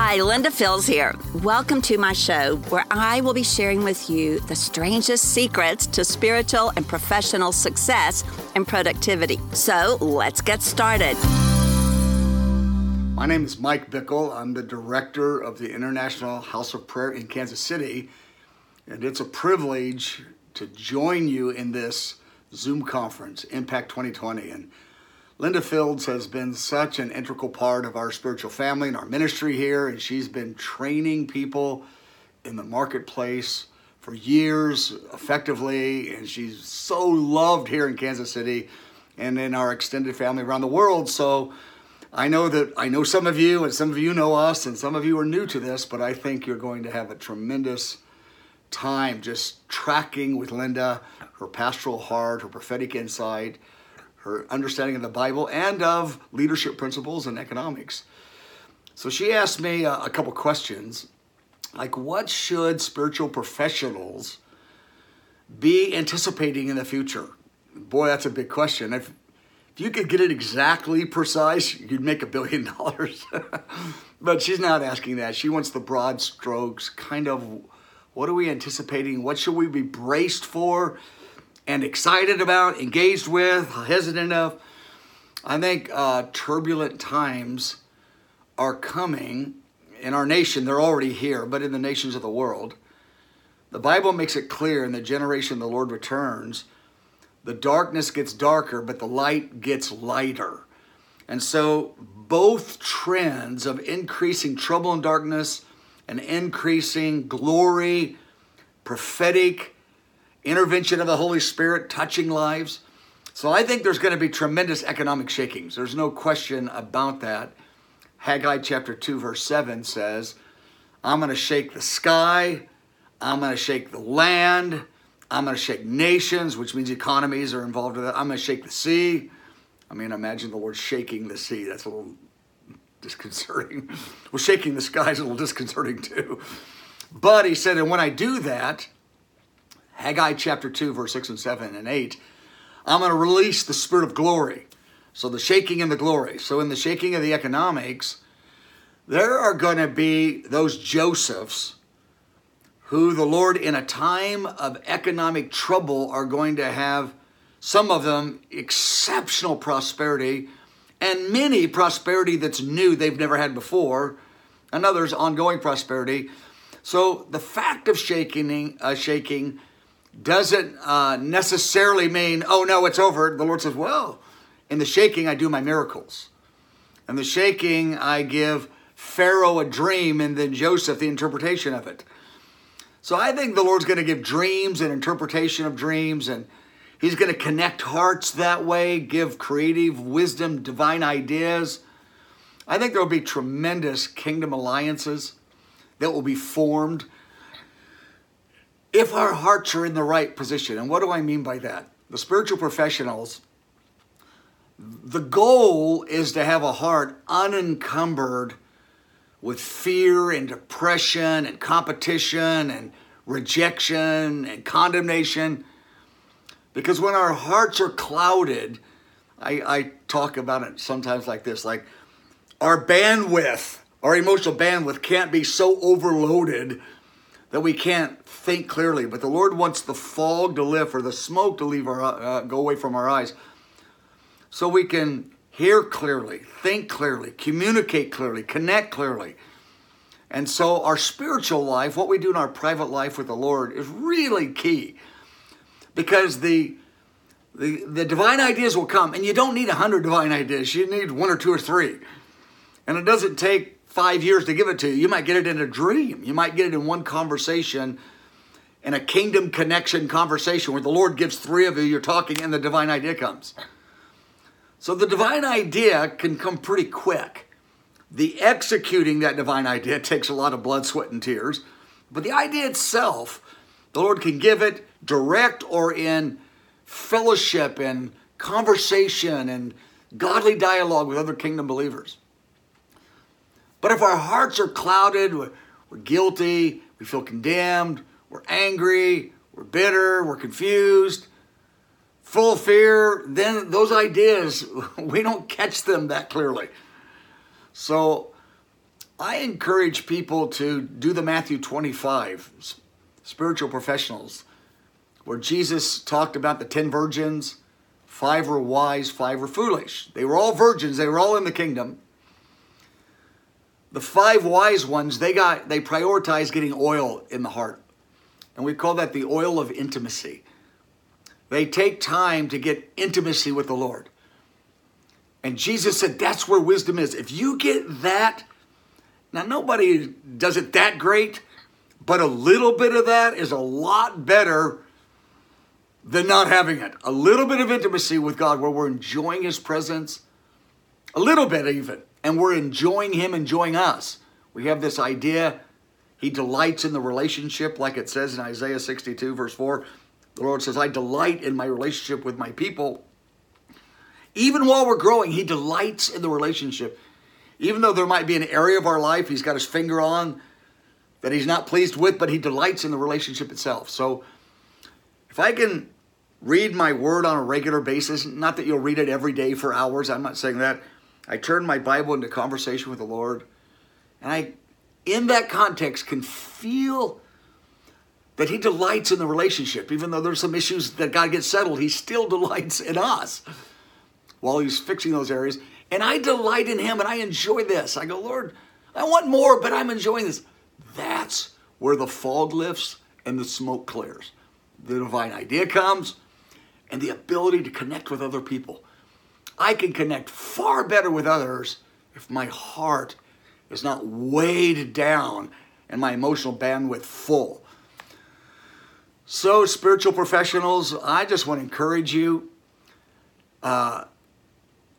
Hi, Linda Fields here. Welcome to my show where I will be sharing with you the strangest secrets to spiritual and professional success and productivity. So let's get started. My name is Mike Bickle. I'm the director of the International House of Prayer in Kansas City, and it's a privilege to join you in this Zoom conference, Impact 2020. And Linda Fields has been such an integral part of our spiritual family and our ministry here, and she's been training people in the marketplace for years effectively, and she's so loved here in Kansas City and in our extended family around the world. So I know that I know some of you, and some of you know us, and some of you are new to this, but I think you're going to have a tremendous time just tracking with Linda, her pastoral heart, her prophetic insight her understanding of the Bible and of leadership principles and economics. So she asked me a, a couple questions like, what should spiritual professionals be anticipating in the future? Boy, that's a big question. If, if you could get it exactly precise, you'd make a billion dollars. but she's not asking that. She wants the broad strokes, kind of what are we anticipating? What should we be braced for? And excited about, engaged with, hesitant of. I think uh, turbulent times are coming in our nation. They're already here, but in the nations of the world. The Bible makes it clear in the generation the Lord returns, the darkness gets darker, but the light gets lighter. And so, both trends of increasing trouble and darkness and increasing glory, prophetic, intervention of the Holy Spirit touching lives. So I think there's going to be tremendous economic shakings. There's no question about that. Haggai chapter 2, verse 7 says, I'm going to shake the sky, I'm going to shake the land, I'm going to shake nations, which means economies are involved with that. I'm going to shake the sea. I mean, imagine the Lord shaking the sea. That's a little disconcerting. well, shaking the sky is a little disconcerting too. But he said, and when I do that, Haggai chapter 2, verse 6 and 7 and 8. I'm going to release the spirit of glory. So the shaking and the glory. So in the shaking of the economics, there are going to be those Josephs who the Lord, in a time of economic trouble, are going to have some of them exceptional prosperity and many prosperity that's new they've never had before, and others ongoing prosperity. So the fact of shaking, uh, shaking doesn't uh, necessarily mean, oh no, it's over. The Lord says, well, in the shaking, I do my miracles. In the shaking, I give Pharaoh a dream and then Joseph the interpretation of it. So I think the Lord's going to give dreams and interpretation of dreams, and He's going to connect hearts that way, give creative wisdom, divine ideas. I think there will be tremendous kingdom alliances that will be formed if our hearts are in the right position. And what do I mean by that? The spiritual professionals, the goal is to have a heart unencumbered with fear and depression and competition and rejection and condemnation. Because when our hearts are clouded, I, I talk about it sometimes like this like our bandwidth, our emotional bandwidth can't be so overloaded that we can't think clearly. But the Lord wants the fog to lift or the smoke to leave our uh, go away from our eyes, so we can hear clearly, think clearly, communicate clearly, connect clearly. And so our spiritual life, what we do in our private life with the Lord, is really key, because the the, the divine ideas will come, and you don't need a hundred divine ideas. You need one or two or three. And it doesn't take five years to give it to you. You might get it in a dream. You might get it in one conversation, in a kingdom connection conversation where the Lord gives three of you, you're talking, and the divine idea comes. So the divine idea can come pretty quick. The executing that divine idea takes a lot of blood, sweat, and tears. But the idea itself, the Lord can give it direct or in fellowship and conversation and godly dialogue with other kingdom believers. But if our hearts are clouded, we're, guilty, we feel condemned, we're angry, we're bitter, we're confused, full of fear, then those ideas, we don't catch them that clearly. So I encourage people to do the Matthew 25, spiritual professionals, where Jesus talked about the 10 virgins. Five were wise, five were foolish. They were all virgins, they were all in the kingdom. The five wise ones, they got they prioritize getting oil in the heart. And we call that the oil of intimacy. They take time to get intimacy with the Lord. And Jesus said that's where wisdom is. If you get that, now nobody does it that great, but a little bit of that is a lot better than not having it. A little bit of intimacy with God where we're enjoying His presence, a little bit even, and we're enjoying Him enjoying us. We have this idea He delights in the relationship, like it says in Isaiah 62, verse 4. The Lord says, I delight in my relationship with my people. Even while we're growing, He delights in the relationship. Even though there might be an area of our life He's got His finger on that He's not pleased with, but He delights in the relationship itself. So if I can read my word on a regular basis, not that you'll read it every day for hours, I'm not saying that. I turn my Bible into conversation with the Lord, and I, in that context, can feel that He delights in the relationship. Even though there's some issues that God gets settled, He still delights in us while He's fixing those areas. And I delight in Him and I enjoy this. I go, Lord, I want more, but I'm enjoying this. That's where the fog lifts and the smoke clears. The divine idea comes and the ability to connect with other people. I can connect far better with others if my heart is not weighed down and my emotional bandwidth full. So, spiritual professionals, I just want to encourage you. Uh,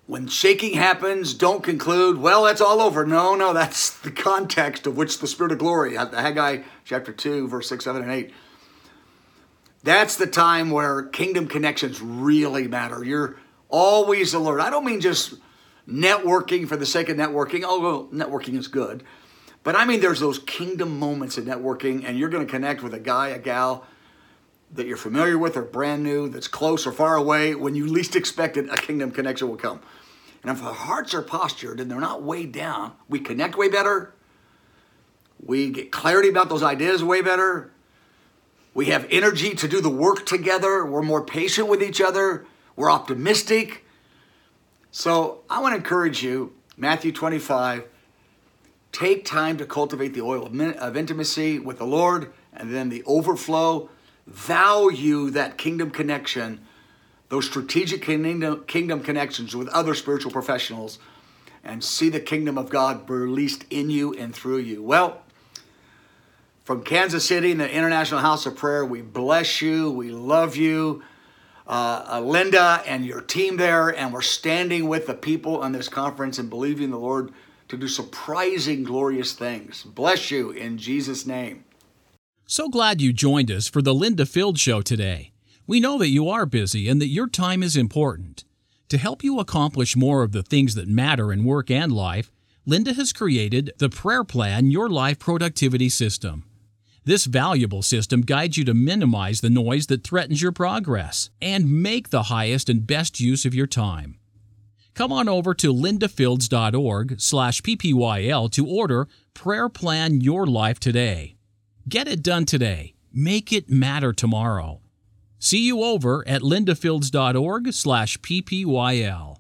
when shaking happens, don't conclude, well, that's all over. No, no, that's the context of which the Spirit of glory, Haggai chapter 2, verse 6, 7, and 8. That's the time where kingdom connections really matter. You're always alert. I don't mean just networking for the sake of networking, although networking is good. But I mean, there's those kingdom moments in networking, and you're going to connect with a guy, a gal that you're familiar with or brand new, that's close or far away. When you least expect it, a kingdom connection will come. And if our hearts are postured and they're not weighed down, we connect way better. We get clarity about those ideas way better. We have energy to do the work together. We're more patient with each other. We're optimistic. So I want to encourage you, Matthew 25, take time to cultivate the oil of intimacy with the Lord and then the overflow. Value that kingdom connection those strategic kingdom, kingdom connections with other spiritual professionals and see the kingdom of God released in you and through you. Well, from Kansas City and the International House of Prayer, we bless you. We love you. Uh, uh, Linda and your team there, and we're standing with the people on this conference and believing the Lord to do surprising, glorious things. Bless you in Jesus' name. So glad you joined us for the Linda Field Show today. We know that you are busy and that your time is important. To help you accomplish more of the things that matter in work and life, Linda has created the Prayer Plan Your Life Productivity System. This valuable system guides you to minimize the noise that threatens your progress and make the highest and best use of your time. Come on over to lindafields.org slash ppyl to order Prayer Plan Your Life today. Get it done today. Make it matter tomorrow. See you over at lindafields.org slash ppyl.